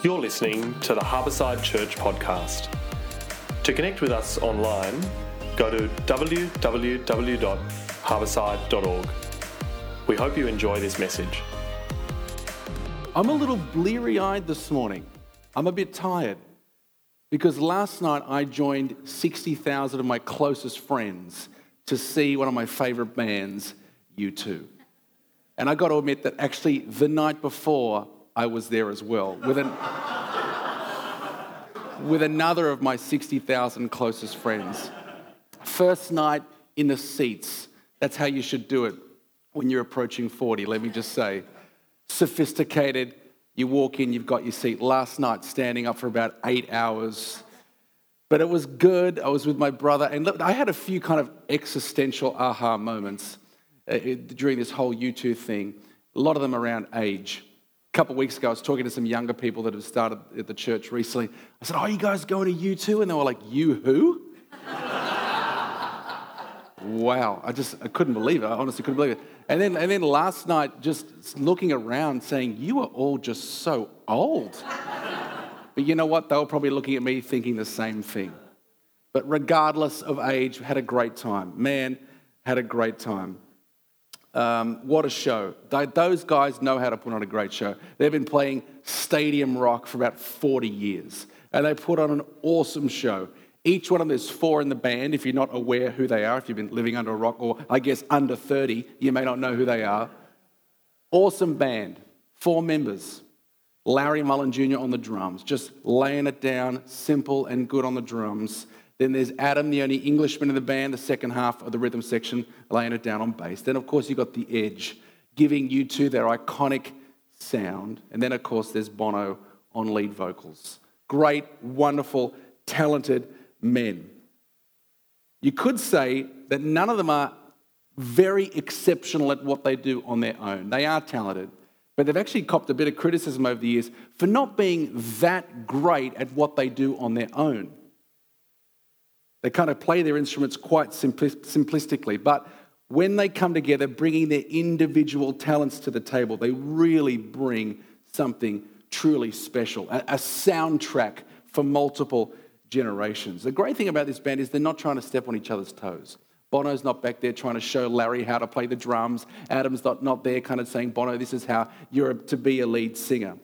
You're listening to the Harborside Church podcast. To connect with us online, go to www.harborside.org. We hope you enjoy this message. I'm a little bleary eyed this morning. I'm a bit tired because last night I joined 60,000 of my closest friends to see one of my favorite bands, U2. And I got to admit that actually the night before I was there as well with, an, with another of my 60,000 closest friends. First night in the seats. That's how you should do it when you're approaching 40, let me just say. Sophisticated, you walk in, you've got your seat. Last night, standing up for about eight hours. But it was good. I was with my brother, and look, I had a few kind of existential aha moments uh, during this whole U2 thing. A lot of them around age. A couple of weeks ago, I was talking to some younger people that have started at the church recently. I said, Oh, you guys going to U2? And they were like, You who? wow. I just I couldn't believe it. I honestly couldn't believe it. And then, and then last night, just looking around saying, You are all just so old. but you know what? They were probably looking at me thinking the same thing. But regardless of age, had a great time. Man, had a great time. Um, what a show. Those guys know how to put on a great show. They've been playing stadium rock for about 40 years, and they put on an awesome show. Each one of there's four in the band. If you're not aware who they are, if you've been living under a rock, or I guess under 30, you may not know who they are. Awesome band, four members. Larry Mullen Jr. on the drums, just laying it down, simple and good on the drums. Then there's Adam, the only Englishman in the band, the second half of the rhythm section, laying it down on bass. Then, of course, you've got the Edge, giving U2 their iconic sound. And then, of course, there's Bono on lead vocals. Great, wonderful, talented men. You could say that none of them are very exceptional at what they do on their own. They are talented, but they've actually copped a bit of criticism over the years for not being that great at what they do on their own. They kind of play their instruments quite simplistically, but when they come together, bringing their individual talents to the table, they really bring something truly special, a, soundtrack for multiple generations. The great thing about this band is they're not trying to step on each other's toes. Bono's not back there trying to show Larry how to play the drums. Adam's not, not there kind of saying, Bono, this is how you're to be a lead singer.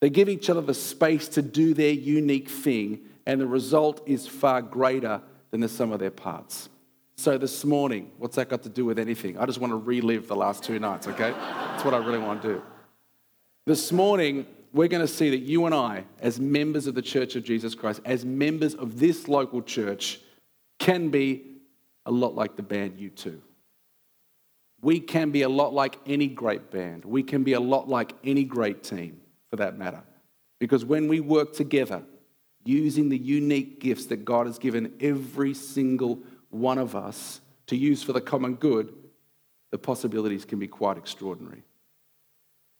They give each other the space to do their unique thing, and the result is far greater than the sum of their parts. So this morning, what's that got to do with anything? I just want to relive the last two nights, okay? That's what I really want to do. This morning, we're going to see that you and I, as members of the Church of Jesus Christ, as members of this local church, can be a lot like the band U2. We can be a lot like any great band. We can be a lot like any great team, for that matter. Because when we work together, using the unique gifts that God has given every single one of us to use for the common good, the possibilities can be quite extraordinary.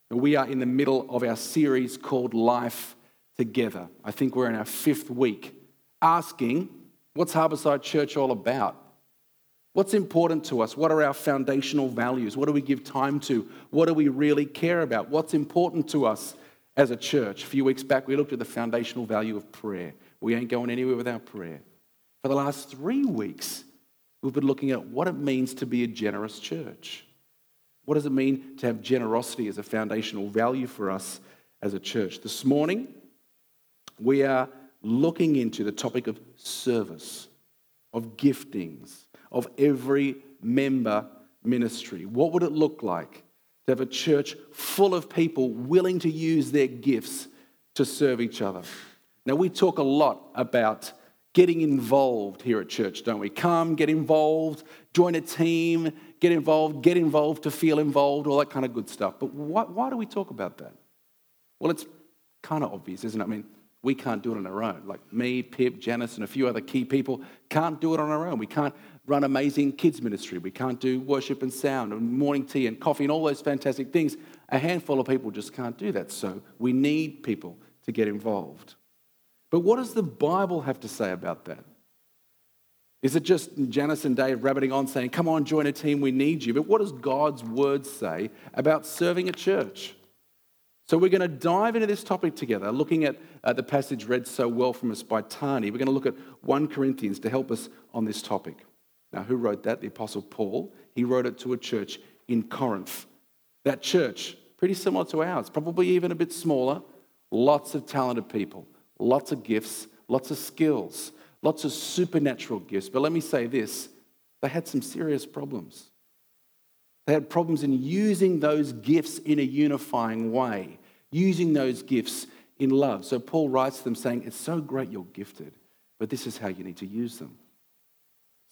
And we are in the middle of our series called Life Together. I think we're in our fifth week, asking, what's Harbourside Church all about? What's important to us? What are our foundational values? What do we give time to? What do we really care about? What's important to us as a church. A few weeks back, we looked at the foundational value of prayer. We ain't going anywhere without prayer. For the last three weeks, we've been looking at what it means to be a generous church. What does it mean to have generosity as a foundational value for us as a church? This morning, we are looking into the topic of service, of giftings, of every member ministry. What would it look like have a church full of people willing to use their gifts to serve each other. Now, we talk a lot about getting involved here at church, don't we? Come, get involved, join a team, get involved, get involved to feel involved, all that kind of good stuff. But why, why do we talk about that? Well, it's kind of obvious, isn't it? I mean, we can't do it on our own. Like me, Pip, Janice, and a few other key people can't do it on our own. We can't run amazing kids ministry. We can't do worship and sound and morning tea and coffee and all those fantastic things. A handful of people just can't do that. So we need people to get involved. But what does the Bible have to say about that? Is it just Janice and Dave rabbiting on saying, come on, join a team, we need you? But what does God's word say about serving a church? So we're going to dive into this topic together, looking at uh, the passage read so well from us by Tani. We're going to look at 1 Corinthians to help us on this topic. Now, who wrote that? The Apostle Paul. He wrote it to a church in Corinth. That church, pretty similar to ours, probably even a bit smaller, lots of talented people, lots of gifts, lots of skills, lots of supernatural gifts. But let me say this they had some serious problems. They had problems in using those gifts in a unifying way, using those gifts in love. So Paul writes to them saying, It's so great you're gifted, but this is how you need to use them.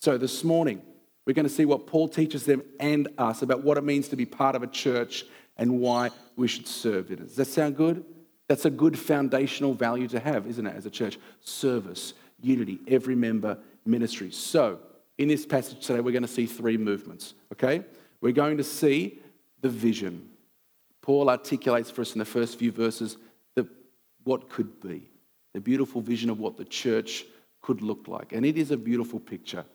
So this morning, we're going to see what Paul teaches them and us about what it means to be part of a church and why we should serve it. Does that sound good? That's a good foundational value to have, isn't it, as a church? Service, unity, every member ministry. So, in this passage today, we're going to see three movements, okay? We're going to see the vision. Paul articulates for us in the first few verses the, what could be, the beautiful vision of what the church could look like. And it is a beautiful picture.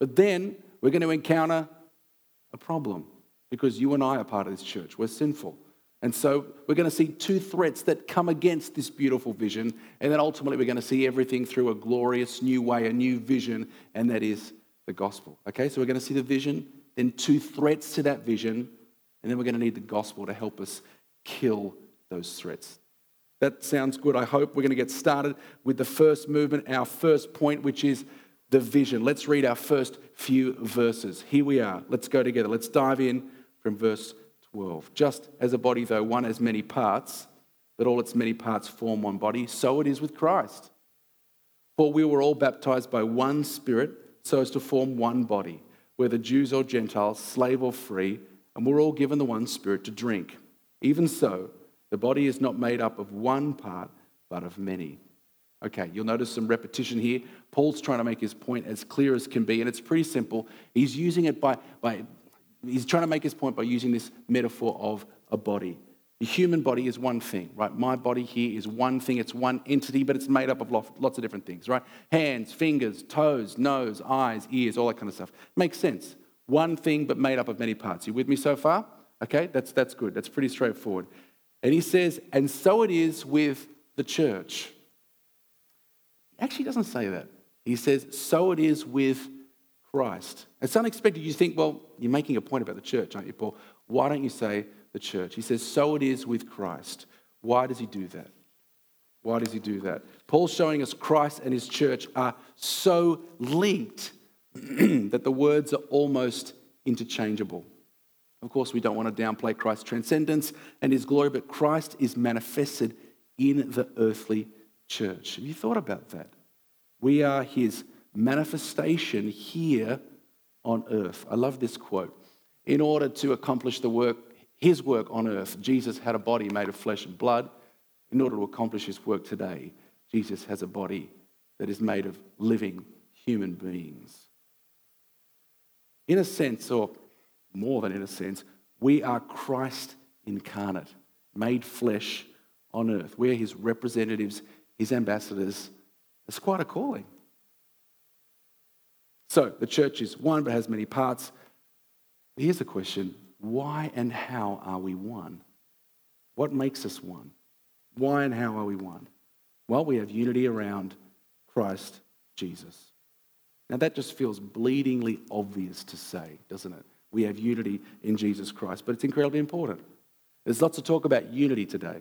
But then we're going to encounter a problem because you and I are part of this church. We're sinful. And so we're going to see two threats that come against this beautiful vision. And then ultimately, we're going to see everything through a glorious new way, a new vision, and that is the gospel. Okay, so we're going to see the vision, then two threats to that vision, and then we're going to need the gospel to help us kill those threats. That sounds good. I hope we're going to get started with the first movement, our first point, which is the vision. Let's read our first few verses. Here we are. Let's go together. Let's dive in from verse 12. Just as a body, though one has many parts, but all its many parts form one body, so it is with Christ. For we were all baptized by one Spirit, so as to form one body, whether Jews or Gentiles, slave or free, and we're all given the one Spirit to drink. Even so, the body is not made up of one part, but of many. Okay, you'll notice some repetition here. Paul's trying to make his point as clear as can be, and it's pretty simple. He's using it by, by he's trying to make his point by using this metaphor of a body. The human body is one thing, right? My body here is one thing, it's one entity, but it's made up of lots of different things, right? Hands, fingers, toes, nose, eyes, ears, all that kind of stuff. Makes sense. One thing, but made up of many parts. You with me so far? Okay, that's, that's good. That's pretty straightforward. And he says, and so it is with the church actually doesn't say that. He says, so it is with Christ. It's unexpected. You think, well, you're making a point about the church, aren't you, Paul? Why don't you say the church? He says, so it is with Christ. Why does he do that? Why does he do that? Paul's showing us Christ and his church are so linked that the words are almost interchangeable. Of course, we don't want to downplay Christ's transcendence and his glory, but Christ is manifested in the earthly church. Have you thought about that? We are his manifestation here on earth. I love this quote. In order to accomplish the work, his work on earth, Jesus had a body made of flesh and blood. In order to accomplish his work today, Jesus has a body that is made of living human beings. In a sense, or more than in a sense, we are Christ incarnate, made flesh on earth. We are his representatives his ambassadors. It's quite a calling. So the church is one but has many parts. Here's the question why and how are we one? What makes us one? Why and how are we one? Well, we have unity around Christ Jesus. Now, that just feels bleedingly obvious to say, doesn't it? We have unity in Jesus Christ, but it's incredibly important. There's lots of talk about unity today,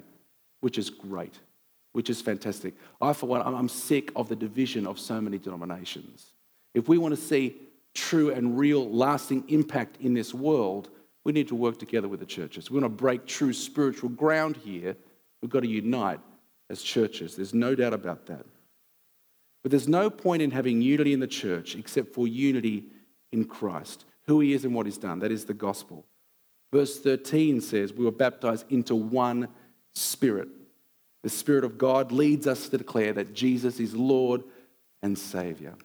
which is great which is fantastic. I, for one, I'm sick of the division of so many denominations. If we want to see true and real lasting impact in this world, we need to work together with the churches. We want to break true spiritual ground here. We've got to unite as churches. There's no doubt about that. But there's no point in having unity in the church except for unity in Christ, who he is and what he's done. That is the gospel. Verse 13 says, We were baptized into one spirit. The Spirit of God leads us to declare that Jesus is Lord and Savior.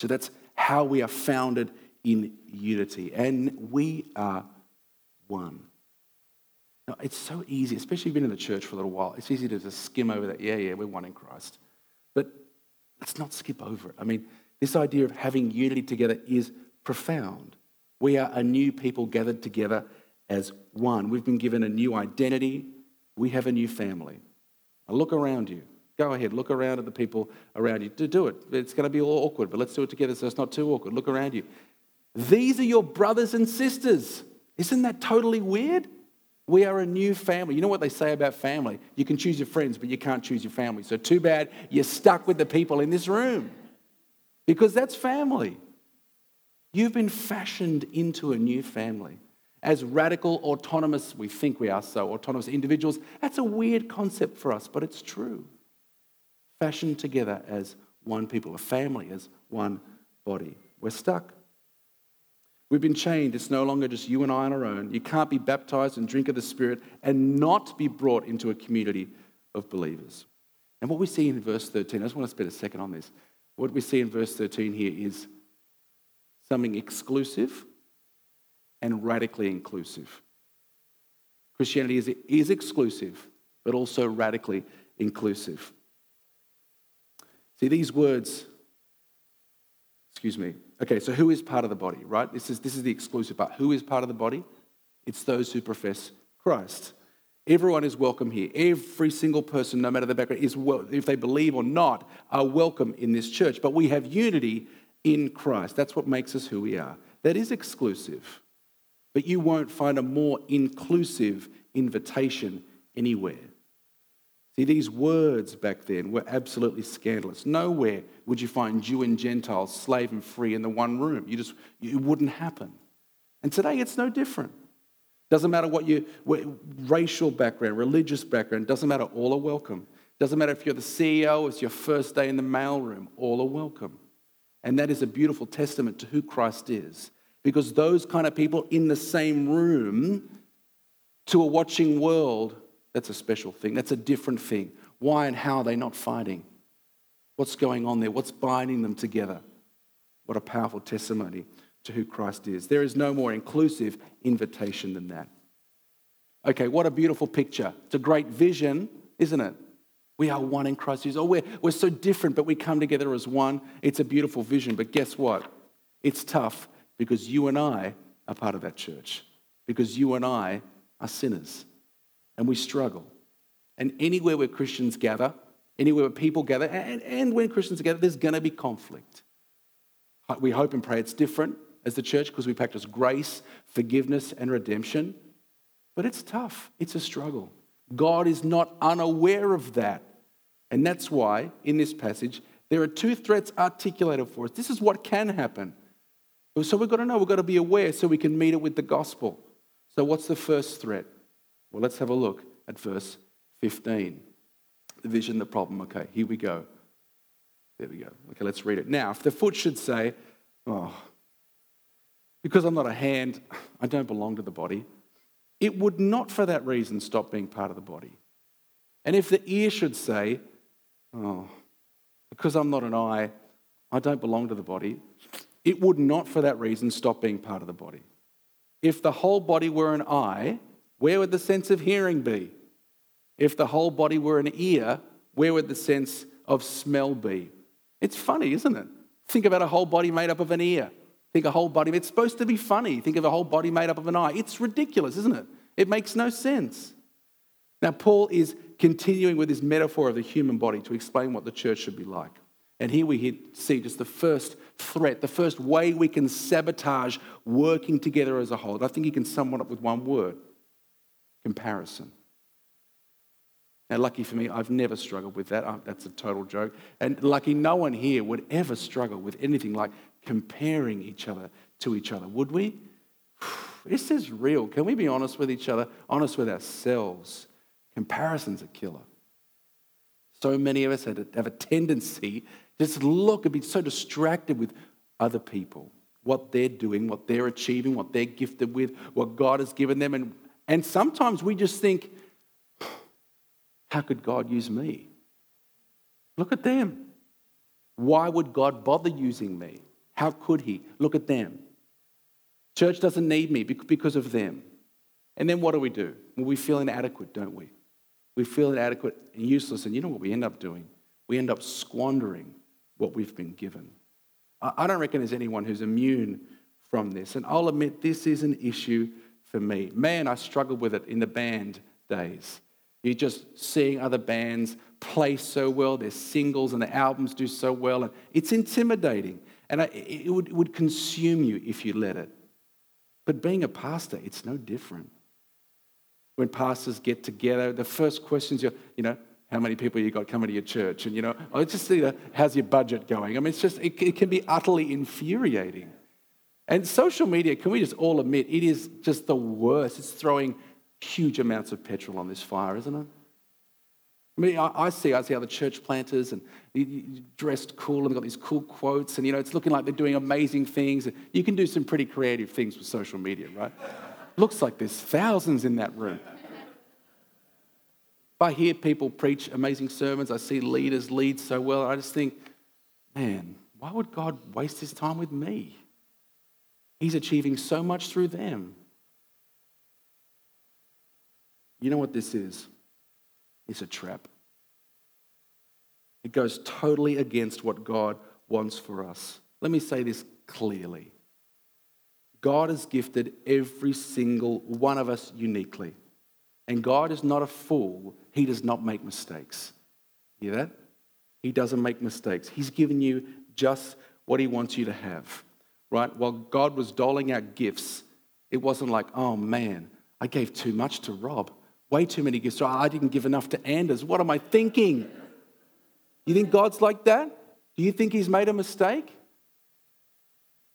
So that's how we are founded in unity, and we are one. Now, it's so easy, especially if you've been in the church for a little while, it's easy to just skim over that. Yeah, yeah, we're one in Christ. But let's not skip over it. I mean, this idea of having unity together is profound. We are a new people gathered together as one. We've been given a new identity, we have a new family. Now look around you. Go ahead, look around at the people around you. Do, it. It's going to be all awkward, but let's do it together so it's not too awkward. Look around you. These are your brothers and sisters. Isn't that totally weird? We are a new family. You know what they say about family? You can choose your friends, but you can't choose your family. So, too bad you're stuck with the people in this room because that's family. You've been fashioned into a new family. As radical, autonomous, we think we are so autonomous individuals, that's a weird concept for us, but it's true fashioned together as one people, a family, as one body. We're stuck. We've been chained. It's no longer just you and I on our own. You can't be baptized and drink of the Spirit and not be brought into a community of believers. And what we see in verse 13, I just want to spend a second on this. What we see in verse 13 here is something exclusive and radically inclusive. Christianity is, is exclusive, but also radically inclusive. See, these words, excuse me. Okay, so who is part of the body, right? This is, this is the exclusive part. Who is part of the body? It's those who profess Christ. Everyone is welcome here. Every single person, no matter the background, is well, if they believe or not, are welcome in this church. But we have unity in Christ. That's what makes us who we are. That is exclusive. But you won't find a more inclusive invitation anywhere. See, these words back then were absolutely scandalous. Nowhere would you find Jew and Gentile, slave and free in the one room. You just, it wouldn't happen. And today it's no different. Doesn't matter what your racial background, religious background, doesn't matter, all are welcome. Doesn't matter if you're the CEO, it's your first day in the mailroom, all are welcome. And that is a beautiful testament to who Christ is. Because those kind of people in the same room to a watching world that's a special thing. That's a different thing. Why and how are they not fighting? What's going on there? What's binding them together? What a powerful testimony to who Christ is. There is no more inclusive invitation than that. Okay, what a beautiful picture. It's a great vision, isn't it? We are one in Christ Jesus. Oh, we're, we're so different, but we come together as one. It's a beautiful vision. But guess what? It's tough because you and I are part of that church, because you and I are sinners and we struggle. And anywhere where Christians gather, anywhere where people gather, and, and when Christians gather, there's going to be conflict. We hope and pray it's different as the church because we practice grace, forgiveness, and redemption. But it's tough, it's a struggle. God is not unaware of that. And that's why, in this passage, there are two threats articulated for us. This is what can happen. So we've got to know, we've got to be aware so we can meet it with the gospel. So, what's the first threat? Well, let's have a look at verse 15. The vision, the problem. Okay, here we go. There we go. Okay, let's read it. Now, if the foot should say, Oh, because I'm not a hand, I don't belong to the body, it would not for that reason stop being part of the body. And if the ear should say, Oh, because I'm not an eye, I don't belong to the body, it would not for that reason stop being part of the body. If the whole body were an eye, where would the sense of hearing be? If the whole body were an ear, where would the sense of smell be? It's funny, isn't it? Think about a whole body made up of an ear. Think a whole body, it's supposed to be funny. Think of a whole body made up of an eye. It's ridiculous, isn't it? It makes no sense. Now, Paul is continuing with his metaphor of the human body to explain what the church should be like. And here we see just the first threat, the first way we can sabotage working together as a whole. I think you can sum it up with one word comparison. Now, lucky for me, I've never struggled with that. That's a total joke. And lucky no one here would ever struggle with anything like comparing each other to each other, would we? This is real. Can we be honest with each other, honest with ourselves? Comparison's a killer. So many of us have a tendency just look and be so distracted with other people, what they're doing, what they're achieving, what they're gifted with, what God has given them, and and sometimes we just think, how could God use me? Look at them. Why would God bother using me? How could He? Look at them. Church doesn't need me because of them. And then what do we do? Well, we feel inadequate, don't we? We feel inadequate and useless. And you know what we end up doing? We end up squandering what we've been given. I don't reckon there's anyone who's immune from this. And I'll admit this is an issue for me. Man, I struggled with it in the band days. You're just seeing other bands play so well, their singles and their albums do so well, and it's intimidating. And it would, would consume you if you let it. But being a pastor, it's no different. When pastors get together, the first questions are, you know, how many people you got coming to your church? And, you know, I just see how's your budget going? I mean, it's just, it, it can be utterly infuriating. And social media, can we just all admit, it is just the worst. It's throwing huge amounts of petrol on this fire, isn't it? I mean, I, I see, I see other church planters and dressed cool and they've got these cool quotes, and you know, it's looking like they're doing amazing things. You can do some pretty creative things with social media, right? Looks like there's thousands in that room. I hear people preach amazing sermons, I see leaders lead so well, I just think, man, why would God waste his time with me? He's achieving so much through them. You know what this is? It's a trap. It goes totally against what God wants for us. Let me say this clearly God has gifted every single one of us uniquely. And God is not a fool, He does not make mistakes. Hear that? He doesn't make mistakes. He's given you just what He wants you to have, right? While God was doling out gifts, it wasn't like, oh man, I gave too much to Rob. Way too many gifts. I didn't give enough to Anders. What am I thinking? You think God's like that? Do you think He's made a mistake?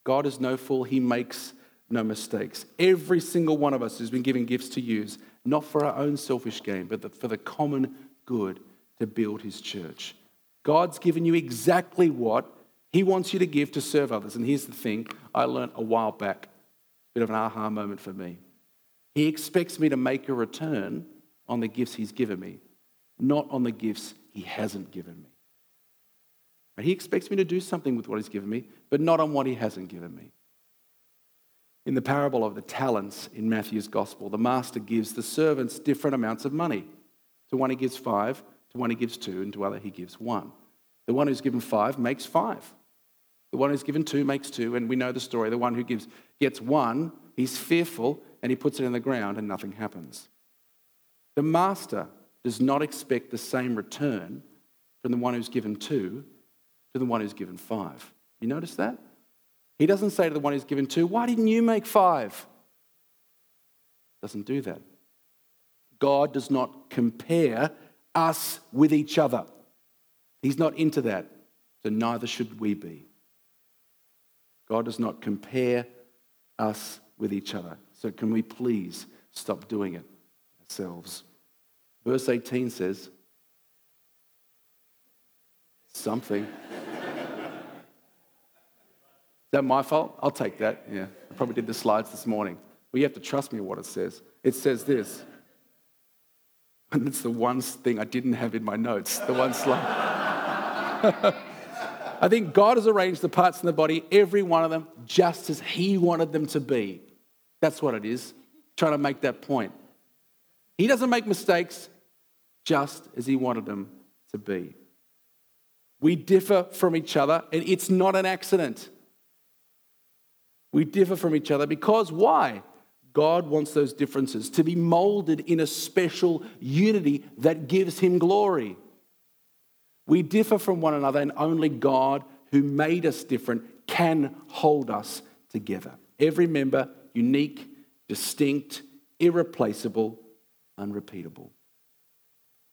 God is no fool. He makes no mistakes. Every single one of us has been given gifts to use, not for our own selfish gain, but for the common good to build His church. God's given you exactly what He wants you to give to serve others. And here's the thing I learned a while back, a bit of an aha moment for me. He expects me to make a return on the gifts He's given me, not on the gifts He hasn't given me. He expects me to do something with what He's given me, but not on what He hasn't given me. In the parable of the talents in Matthew's gospel, the master gives the servants different amounts of money. To one he gives five, to one he gives two, and to other he gives one. The one who's given five makes five. The one who's given two makes two, and we know the story. The one who gives gets one, he's fearful, and he puts it in the ground, and nothing happens. The master does not expect the same return from the one who's given two to the one who's given five. You notice that? He doesn't say to the one who's given two, Why didn't you make five? Doesn't do that. God does not compare us with each other. He's not into that, so neither should we be. God does not compare us with each other. So, can we please stop doing it ourselves? Verse 18 says, Something. That my fault? I'll take that. Yeah. I probably did the slides this morning. Well, you have to trust me what it says. It says this. And it's the one thing I didn't have in my notes, the one slide. I think God has arranged the parts in the body, every one of them, just as He wanted them to be. That's what it is, trying to make that point. He doesn't make mistakes just as He wanted them to be. We differ from each other, and it's not an accident. We differ from each other because why? God wants those differences to be molded in a special unity that gives Him glory. We differ from one another, and only God, who made us different, can hold us together. Every member unique, distinct, irreplaceable, unrepeatable.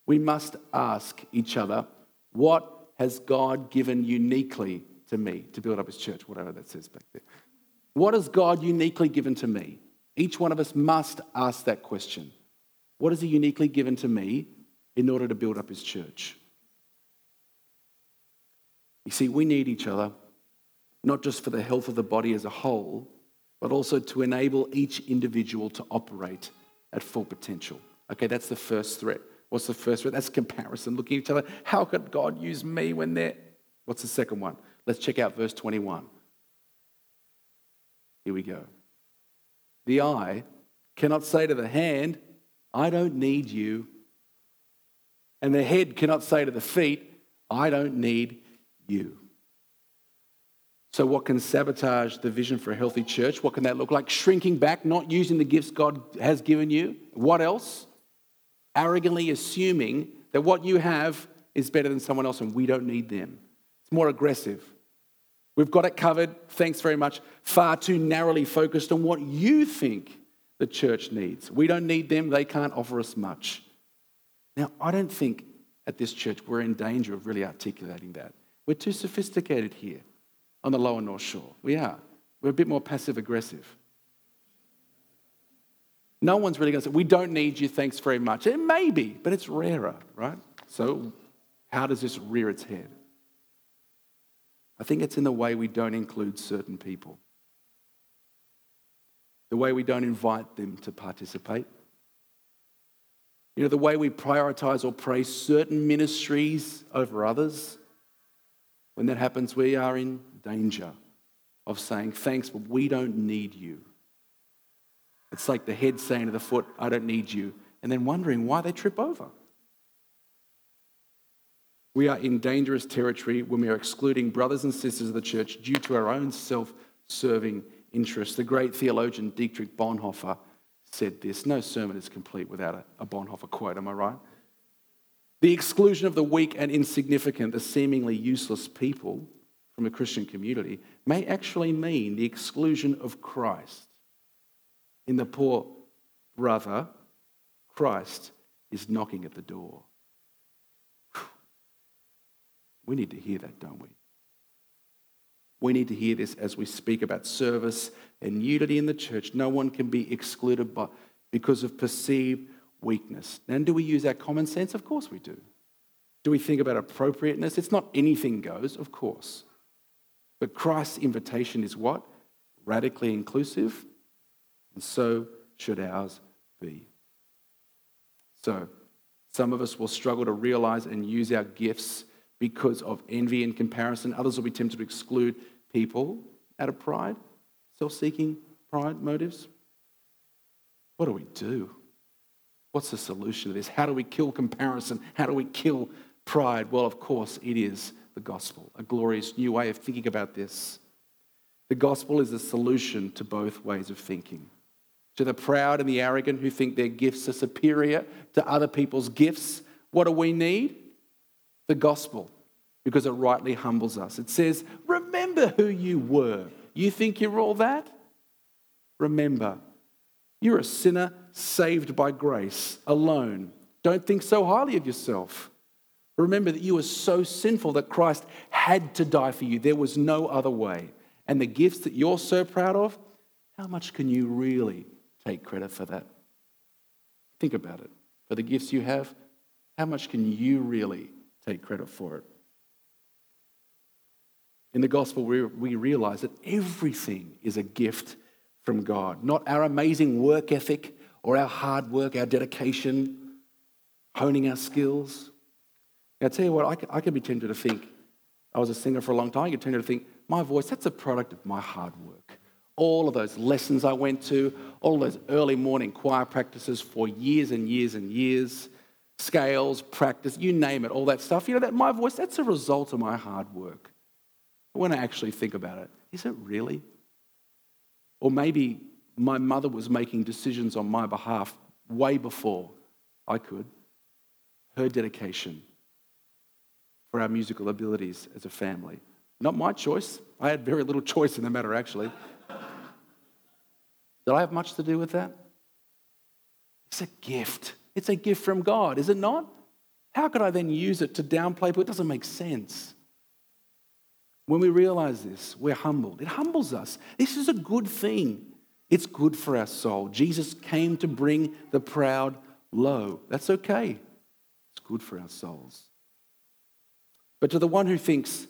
We must ask each other, what has God given uniquely to me to build up his church? Whatever that says back there. What has God uniquely given to me? Each one of us must ask that question. What has he uniquely given to me in order to build up his church? You see, we need each other, not just for the health of the body as a whole, but also to enable each individual to operate at full potential. Okay, that's the first threat. What's the first threat? That's comparison, looking at each other. How could God use me when they're. What's the second one? Let's check out verse 21. Here we go. The eye cannot say to the hand, I don't need you. And the head cannot say to the feet, I don't need you. So, what can sabotage the vision for a healthy church? What can that look like? Shrinking back, not using the gifts God has given you. What else? arrogantly assuming that what you have is better than someone else and we don't need them. It's more aggressive. We've got it covered, thanks very much, far too narrowly focused on what you think the church needs. We don't need them, they can't offer us much. Now, I don't think at this church we're in danger of really articulating that. We're too sophisticated here on the lower North Shore. We are. We're a bit more passive aggressive. No one's really going to say, We don't need you, thanks very much. It may be, but it's rarer, right? So, how does this rear its head? I think it's in the way we don't include certain people, the way we don't invite them to participate. You know, the way we prioritize or praise certain ministries over others. When that happens, we are in danger of saying, Thanks, but we don't need you. It's like the head saying to the foot, I don't need you, and then wondering why they trip over. We are in dangerous territory when we are excluding brothers and sisters of the church due to our own self serving interests. The great theologian Dietrich Bonhoeffer said this No sermon is complete without a Bonhoeffer quote, am I right? The exclusion of the weak and insignificant, the seemingly useless people from a Christian community may actually mean the exclusion of Christ. In the poor brother, Christ is knocking at the door. We need to hear that, don't we? We need to hear this as we speak about service and unity in the church. No one can be excluded by, because of perceived weakness. And do we use our common sense? Of course we do. Do we think about appropriateness? It's not anything goes, of course. But Christ's invitation is what? Radically inclusive, and so should ours be. So, some of us will struggle to realize and use our gifts because of envy and comparison. Others will be tempted to exclude people out of pride, self seeking pride motives. What do we do? What's the solution to this? How do we kill comparison? How do we kill pride? Well, of course, it is the gospel, a glorious new way of thinking about this. The gospel is a solution to both ways of thinking. To the proud and the arrogant who think their gifts are superior to other people's gifts, what do we need? The gospel because it rightly humbles us. It says, Remember who you were. You think you're all that? Remember, you're a sinner saved by grace alone. Don't think so highly of yourself. Remember that you were so sinful that Christ had to die for you. There was no other way. And the gifts that you're so proud of, how much can you really take credit for that? Think about it. For the gifts you have, how much can you really take credit for it. In the gospel, we, we realize that everything is a gift from God, not our amazing work ethic or our hard work, our dedication, honing our skills. Now, I tell you what, I I can be tempted to think, I was a singer for a long time, I get tempted to think, my voice, that's a product of my hard work. All of those lessons I went to, all those early morning choir practices for years and years and years, scales, practice, you name it, all that stuff. You know, that my voice, that's a result of my hard work. But when I actually think about it, is it really? Or maybe my mother was making decisions on my behalf way before I could. Her dedication for our musical abilities as a family. Not my choice. I had very little choice in the matter, actually. Did I have much to do with that? It's a gift. It's a gift from God, is it not? How could I then use it to downplay people? It doesn't make sense. When we realize this, we're humbled. It humbles us. This is a good thing. It's good for our soul. Jesus came to bring the proud low. That's okay. It's good for our souls. But to the one who thinks,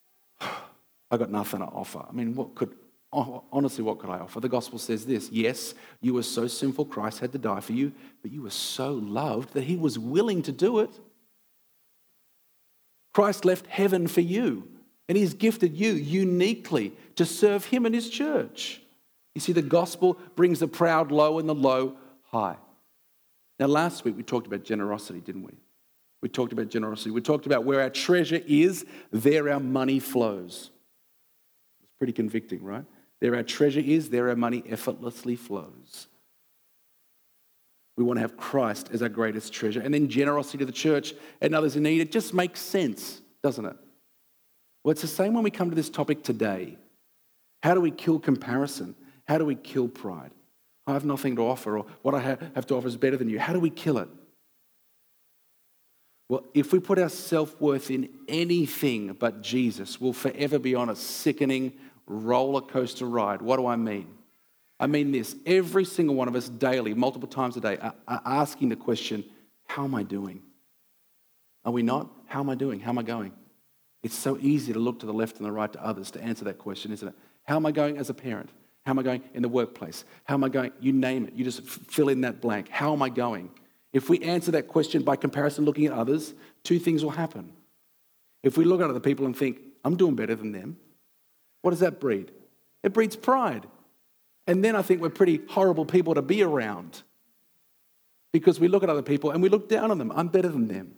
I got nothing to offer. I mean, what could honestly, what could I offer? The gospel says this Yes, you were so sinful, Christ had to die for you, but you were so loved that he was willing to do it. Christ left heaven for you, and he's gifted you uniquely to serve him and his church. You see, the gospel brings the proud low and the low high. Now, last week we talked about generosity, didn't we? We talked about generosity. We talked about where our treasure is, there our money flows. It's pretty convicting, right? There our treasure is, there our money effortlessly flows. We want to have Christ as our greatest treasure. And then generosity to the church and others in need. It just makes sense, doesn't it? Well, it's the same when we come to this topic today. How do we kill comparison? How do we kill pride? I have nothing to offer, or what I have to offer is better than you. How do we kill it? Well, if we put our self worth in anything but Jesus, we'll forever be on a sickening roller coaster ride. What do I mean? I mean this every single one of us daily, multiple times a day, are, asking the question, How am I doing? Are we not? How am I doing? How am I going? It's so easy to look to the left and the right to others to answer that question, isn't it? How am I going as a parent? How am I going in the workplace? How am I going? You name it. You just fill in that blank. How am I going? If we answer that question by comparison, looking at others, two things will happen. If we look at other people and think, I'm doing better than them, what does that breed? It breeds pride. And then I think we're pretty horrible people to be around because we look at other people and we look down on them. I'm better than them.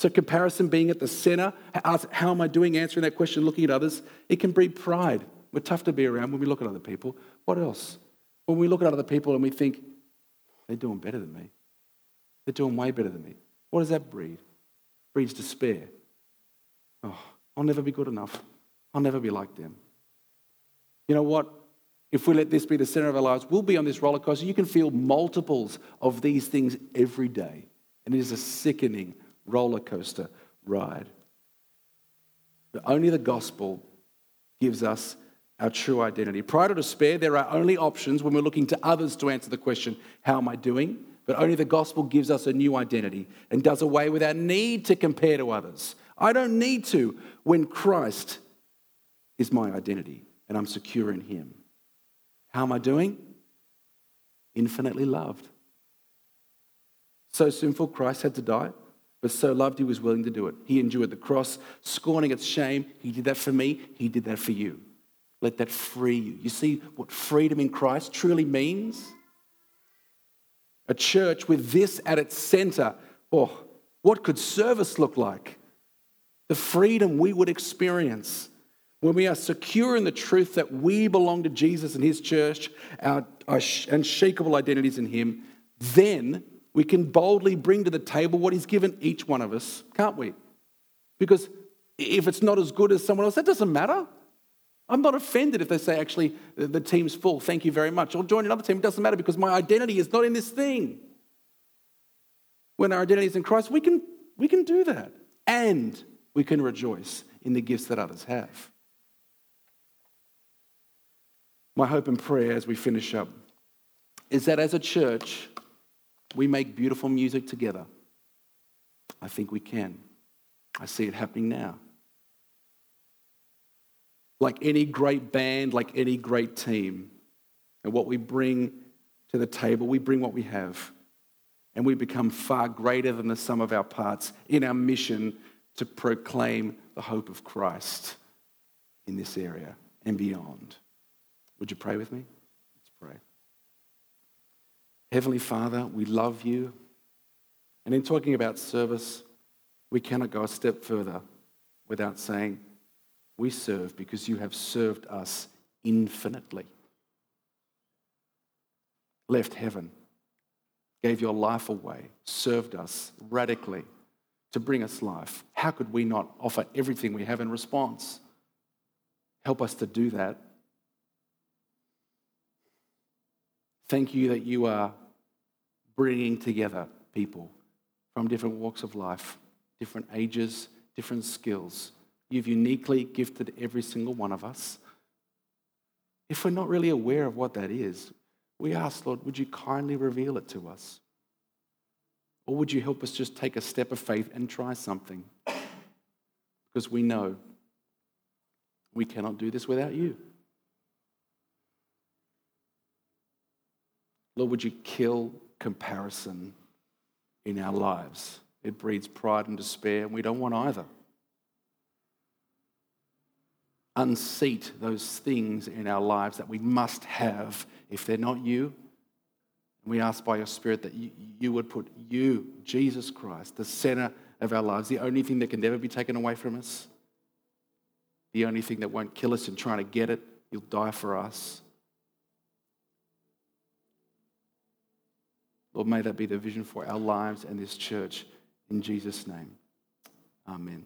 So, comparison being at the center, how am I doing answering that question, looking at others, it can breed pride. We're tough to be around when we look at other people. What else? When we look at other people and we think, they're doing better than me. They're doing way better than me. What does that breed? It breeds despair. Oh, I'll never be good enough. I'll never be like them. You know what? If we let this be the center of our lives, we'll be on this roller coaster. You can feel multiples of these things every day. And it is a sickening roller coaster ride. But only the gospel gives us our true identity. Pride or despair, there are only options when we're looking to others to answer the question, How am I doing? But only the gospel gives us a new identity and does away with our need to compare to others. I don't need to when Christ is my identity and I'm secure in Him. How am I doing? Infinitely loved. So sinful, Christ had to die, but so loved, He was willing to do it. He endured the cross, scorning its shame. He did that for me, He did that for you. Let that free you. You see what freedom in Christ truly means? A church with this at its center. Oh, what could service look like? The freedom we would experience when we are secure in the truth that we belong to Jesus and His church, our, our unshakable identities in Him, then we can boldly bring to the table what He's given each one of us, can't we? Because if it's not as good as someone else, that doesn't matter. I'm not offended if they say, actually, the team's full, thank you very much. I'll join another team. It doesn't matter because my identity is not in this thing. When our identity is in Christ, we can, we can do that. And we can rejoice in the gifts that others have. My hope and prayer as we finish up is that as a church, we make beautiful music together. I think we can. I see it happening now. Like any great band, like any great team, and what we bring to the table, we bring what we have. And we become far greater than the sum of our parts in our mission to proclaim the hope of Christ in this area and beyond. Would you pray with me? Let's pray. Heavenly Father, we love you. And in talking about service, we cannot go a step further without saying, We serve because you have served us infinitely. Left heaven, gave your life away, served us radically to bring us life. How could we not offer everything we have in response? Help us to do that Thank you that you are bringing together people from different walks of life, different ages, different skills. You've uniquely gifted every single one of us. If we're not really aware of what that is, we ask, Lord, would you kindly reveal it to us? Or would you help us just take a step of faith and try something? Because we know we cannot do this without you. Lord, would you kill comparison in our lives? It breeds pride and despair, and we don't want either. Unseat those things in our lives that we must have if they're not you. We ask by your Spirit that you, you would put you, Jesus Christ, the center of our lives, the only thing that can never be taken away from us, the only thing that won't kill us in trying to get it. You'll die for us. Lord, may that be the vision for our lives and this church. In Jesus' name, amen.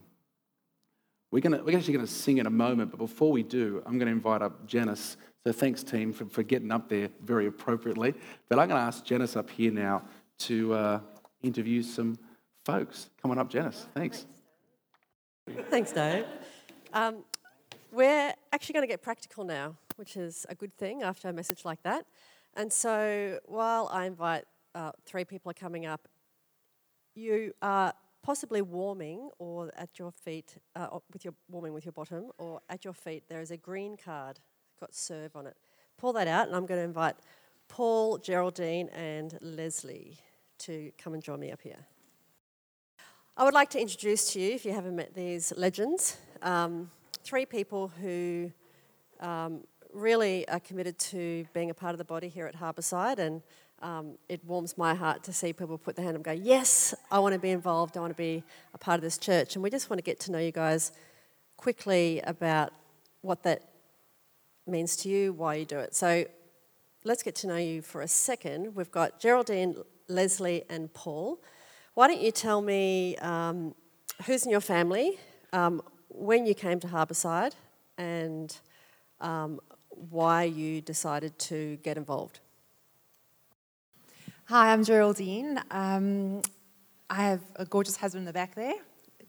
We're, gonna, we're actually going to sing in a moment, but before we do, I'm going to invite up Janice. So thanks, team, for, for getting up there very appropriately. But I'm going to ask Janice up here now to uh, interview some folks. Come on up, Janice. Thanks. Thanks, Dave. Um, we're actually going to get practical now, which is a good thing after a message like that. And so while I invite uh, three people are coming up, you are possibly warming or at your feet, uh, with your warming with your bottom, or at your feet there is a green card, got serve on it. Pull that out, and I'm going to invite Paul, Geraldine, and Leslie to come and join me up here. I would like to introduce to you, if you haven't met these legends, um, three people who um, really are committed to being a part of the body here at Harbourside and um, it warms my heart to see people put their hand up and go, Yes, I want to be involved, I want to be a part of this church. And we just want to get to know you guys quickly about what that means to you, why you do it. So let's get to know you for a second. We've got Geraldine, Leslie, and Paul. Why don't you tell me um, who's in your family, um, when you came to Harbourside, and um, why you decided to get involved? Hi, I'm Geraldine. Um, I have a gorgeous husband in the back there,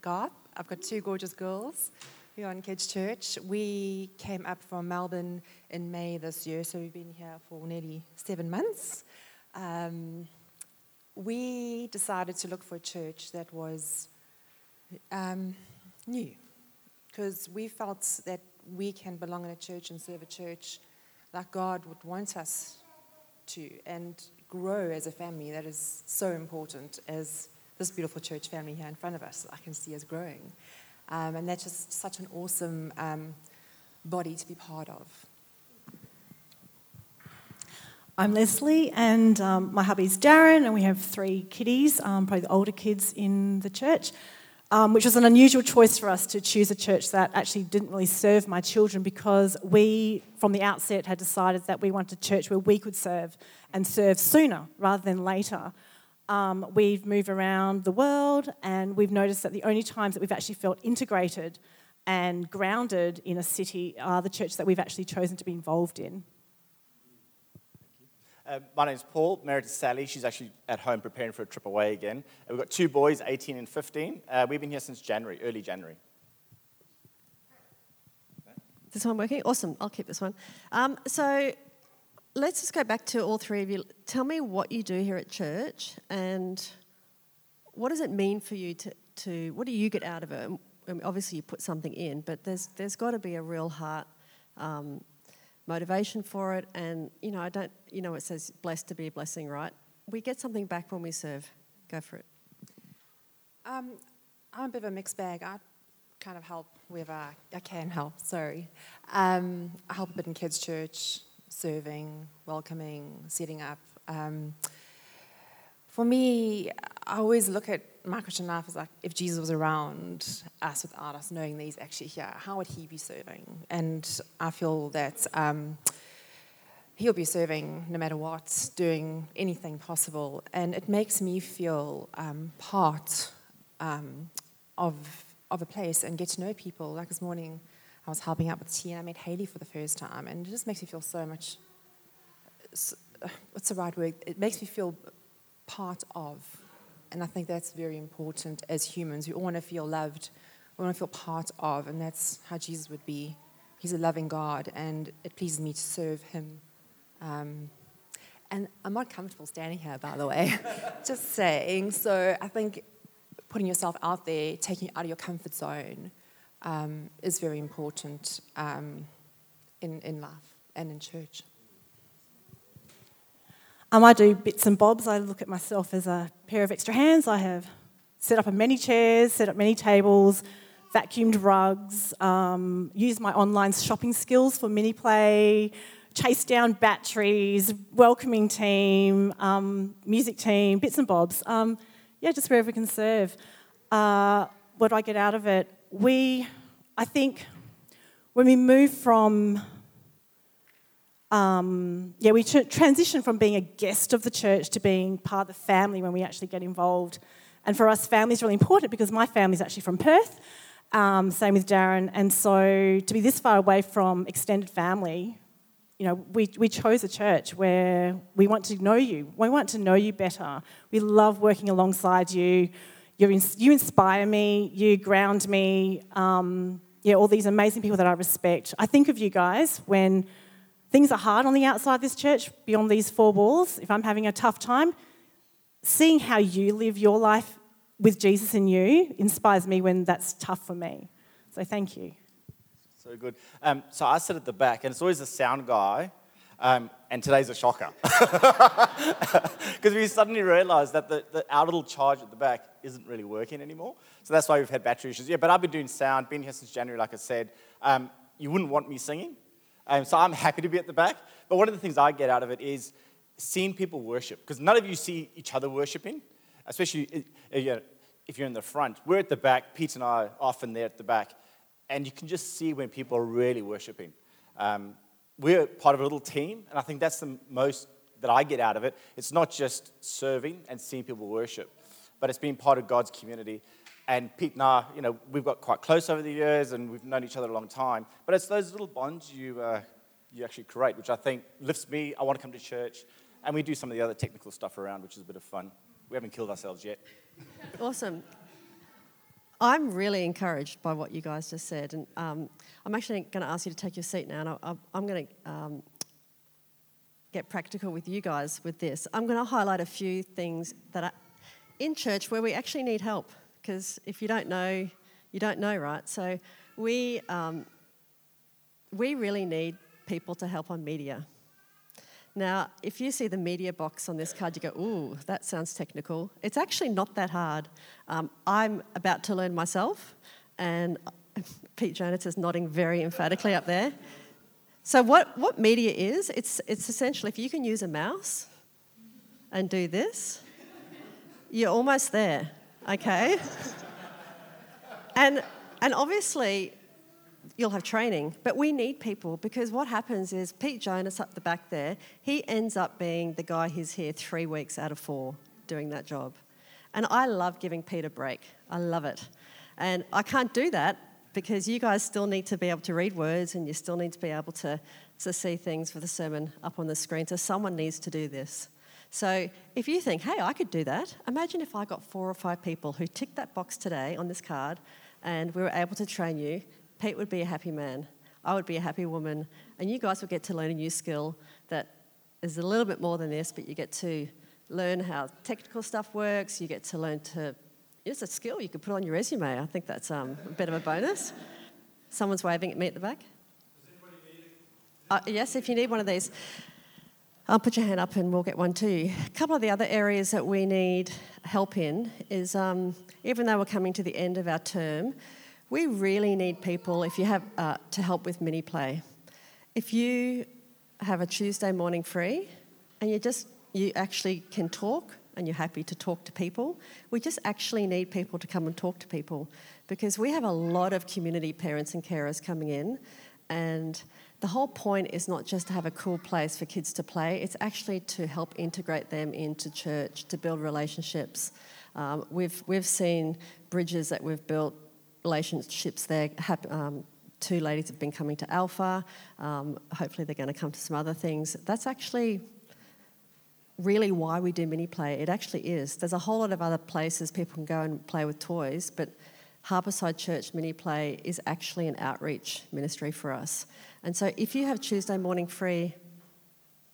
Garth. I've got two gorgeous girls here in Kids Church. We came up from Melbourne in May this year, so we've been here for nearly seven months. Um, we decided to look for a church that was um, new because we felt that we can belong in a church and serve a church like God would want us to. And grow as a family that is so important as this beautiful church family here in front of us I can see us growing. Um, and that's just such an awesome um, body to be part of. I'm Leslie, and um, my hubby's Darren, and we have three kiddies, um, probably the older kids in the church um, which was an unusual choice for us to choose a church that actually didn't really serve my children because we, from the outset, had decided that we wanted a church where we could serve and serve sooner rather than later. Um, we've moved around the world and we've noticed that the only times that we've actually felt integrated and grounded in a city are the churches that we've actually chosen to be involved in. Uh, my name's Paul, married to Sally. She's actually at home preparing for a trip away again. We've got two boys, 18 and 15. Uh, we've been here since January, early January. This one working? Awesome. I'll keep this one. Um, so let's just go back to all three of you. Tell me what you do here at church and what does it mean for you to, to what do you get out of it? I mean, obviously, you put something in, but there's, there's got to be a real heart um, motivation for it. And, you know, I don't, you know, it says blessed to be a blessing, right? We get something back when we serve. Go for it. Um, I'm a bit of a mixed bag. I kind of help wherever I can help, sorry. Um, I help a bit in kids' church, serving, welcoming, setting up. Um, for me, I always look at my Christian life as like if Jesus was around us without us knowing that he's actually here, how would he be serving? And I feel that um, he'll be serving no matter what, doing anything possible. And it makes me feel um, part um, of, of a place and get to know people. Like this morning, I was helping out with tea and I met Haley for the first time, and it just makes me feel so much. What's the right word? It makes me feel part of and I think that's very important as humans. We all want to feel loved, we want to feel part of, and that's how Jesus would be. He's a loving God, and it pleases me to serve him. Um, and I'm not comfortable standing here, by the way, just saying. So I think putting yourself out there, taking out of your comfort zone, um, is very important um, in, in life and in church. Um, I do bits and bobs. I look at myself as a pair of extra hands. I have set up many chairs, set up many tables, vacuumed rugs, um, used my online shopping skills for mini play, chased down batteries, welcoming team, um, music team, bits and bobs. Um, yeah, just wherever we can serve. Uh, what do I get out of it? We, I think, when we move from um, yeah, we tra- transition from being a guest of the church to being part of the family when we actually get involved. And for us, family is really important because my family is actually from Perth, um, same with Darren. And so to be this far away from extended family, you know, we, we chose a church where we want to know you. We want to know you better. We love working alongside you. In, you inspire me. You ground me. Um, yeah, all these amazing people that I respect. I think of you guys when things are hard on the outside of this church, beyond these four walls. If I'm having a tough time, seeing how you live your life with Jesus in you inspires me when that's tough for me. So thank you. So good. Um, so I sit at the back, and it's always the sound guy. Um, and today's a shocker. Because we suddenly realized that the, the, our little charge at the back isn't really working anymore. So that's why we've had battery issues. Yeah, but I've been doing sound, been here since January, like I said. Um, you wouldn't want me singing. Um, so I'm happy to be at the back. But one of the things I get out of it is seeing people worship. Because none of you see each other worshiping, especially if you're in the front. We're at the back. Pete and I are often there at the back. And you can just see when people are really worshiping. Um, we're part of a little team, and I think that's the most that I get out of it. It's not just serving and seeing people worship, but it's being part of God's community. And Pete and I, you know, we've got quite close over the years, and we've known each other a long time. But it's those little bonds you uh, you actually create, which I think lifts me. I want to come to church, and we do some of the other technical stuff around, which is a bit of fun. We haven't killed ourselves yet. Awesome. I'm really encouraged by what you guys just said, and um, I'm actually going to ask you to take your seat now, and I, am going to um, get practical with you guys with this. I'm going to highlight a few things that are in church where we actually need help, because if you don't know, you don't know, right? So we um, we really need people to help on media. Now, if you see the media box on this card, you go, ooh, that sounds technical. It's actually not that hard. Um, I'm about to learn myself, and Pete Jonas is nodding very emphatically up there. So, what, what media is, it's, it's essentially if you can use a mouse and do this, you're almost there, okay? and, and obviously, you'll have training. But we need people because what happens is Pete Jonas up the back there, he ends up being the guy who's here three weeks out of four doing that job. And I love giving Pete a break. I love it. And I can't do that because you guys still need to be able to read words and you still need to be able to, to see things for the sermon up on the screen. So someone needs to do this. So if you think, hey, I could do that, imagine if I got four or five people who ticked that box today on this card and we were able to train you Pete would be a happy man. I would be a happy woman. And you guys would get to learn a new skill that is a little bit more than this, but you get to learn how technical stuff works. You get to learn to, it's a skill you could put on your resume. I think that's um, a bit of a bonus. Someone's waving at me at the back. Uh, yes, if you need one of these, I'll put your hand up and we'll get one too. A couple of the other areas that we need help in is um, even though we're coming to the end of our term, we really need people if you have uh, to help with mini play. If you have a Tuesday morning free and you just you actually can talk and you're happy to talk to people, we just actually need people to come and talk to people because we have a lot of community parents and carers coming in and the whole point is not just to have a cool place for kids to play, it's actually to help integrate them into church, to build relationships. Um, we've, we've seen bridges that we've built relationships there. Um, two ladies have been coming to Alpha. Um, hopefully, they're going to come to some other things. That's actually really why we do mini play. It actually is. There's a whole lot of other places people can go and play with toys, but Harborside Church Mini Play is actually an outreach ministry for us. And so, if you have Tuesday morning free,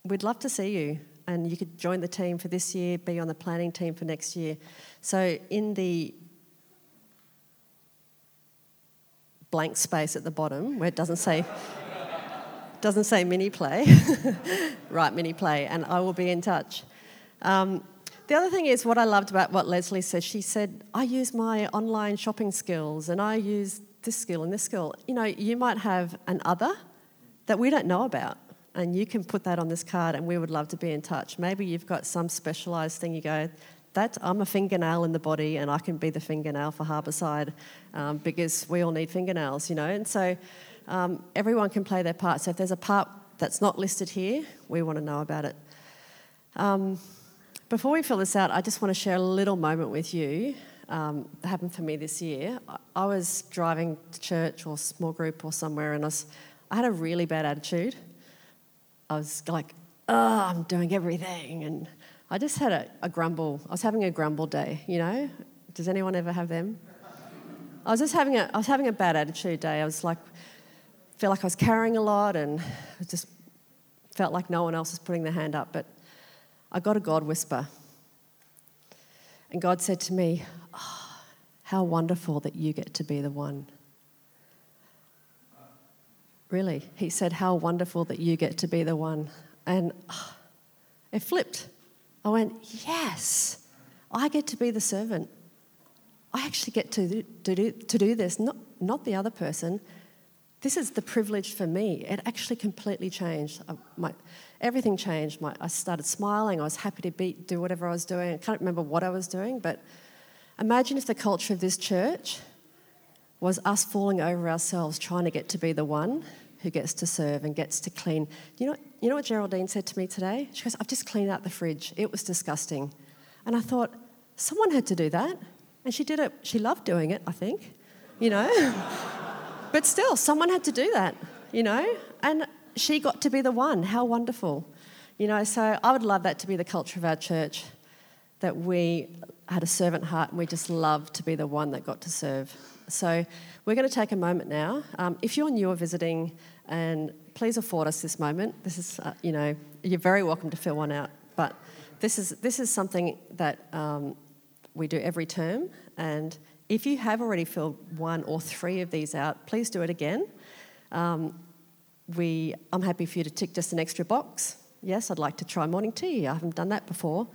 we'd love to see you. And you could join the team for this year, be on the planning team for next year. So, in the blank space at the bottom where it doesn't say doesn't say mini play. right, mini play, and I will be in touch. Um, the other thing is what I loved about what Leslie said. She said, I use my online shopping skills and I use this skill and this skill. You know, you might have an other that we don't know about, and you can put that on this card, and we would love to be in touch. Maybe you've got some specialised thing you go, that I'm a fingernail in the body and I can be the fingernail for Harborside um, because we all need fingernails, you know. And so um, everyone can play their part. So if there's a part that's not listed here, we want to know about it. Um, before we fill this out, I just want to share a little moment with you um, that happened for me this year. I, was driving to church or small group or somewhere, and I, was, I had a really bad attitude. I was like, oh, I'm doing everything. And I just had a, a grumble. I was having a grumble day, you know? Does anyone ever have them? I was just having a, I was having a bad attitude day. I was like, felt like I was carrying a lot and I just felt like no one else was putting their hand up. But I got a God whisper. And God said to me, oh, How wonderful that you get to be the one. Really, He said, How wonderful that you get to be the one. And oh, it flipped. I went, Yes, I get to be the servant. I actually get to, to, do, to do this, not, not the other person. This is the privilege for me. It actually completely changed. I, my, everything changed. My, I started smiling. I was happy to be, do whatever I was doing. I can't remember what I was doing, but imagine if the culture of this church was us falling over ourselves trying to get to be the one who gets to serve and gets to clean. You know, you know what Geraldine said to me today? She goes, I've just cleaned out the fridge. It was disgusting. And I thought, someone had to do that. And she did it, she loved doing it, I think, you know. but still, someone had to do that, you know. And she got to be the one. How wonderful. You know, so I would love that to be the culture of our church, that we had a servant heart and we just loved to be the one that got to serve. So we're going to take a moment now. Um, if you're new or visiting, and please afford us this moment. This is, uh, you know, you're very welcome to fill one out, but this is this is something that um, we do every term. And if you have already filled one or three of these out, please do it again. Um, we, I'm happy for you to tick just an extra box. Yes, I'd like to try morning tea. I haven't done that before.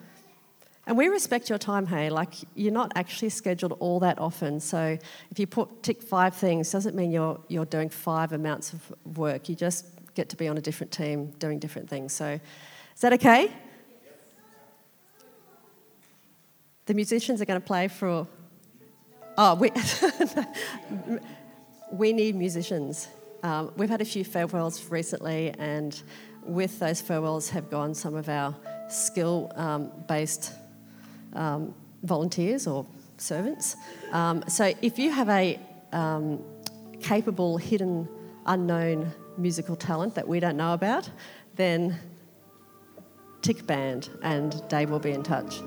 And we respect your time, hey. Like you're not actually scheduled all that often. So if you put tick five things, doesn't mean you're you're doing five amounts of work. You just get to be on a different team doing different things. So is that okay? The musicians are going to play for. Oh, we, we need musicians. Um, we've had a few farewells recently, and with those farewells have gone some of our skill um, based um, volunteers or servants. Um, so if you have a um, capable, hidden, unknown musical talent that we don't know about, then tick band and Dave will be in touch.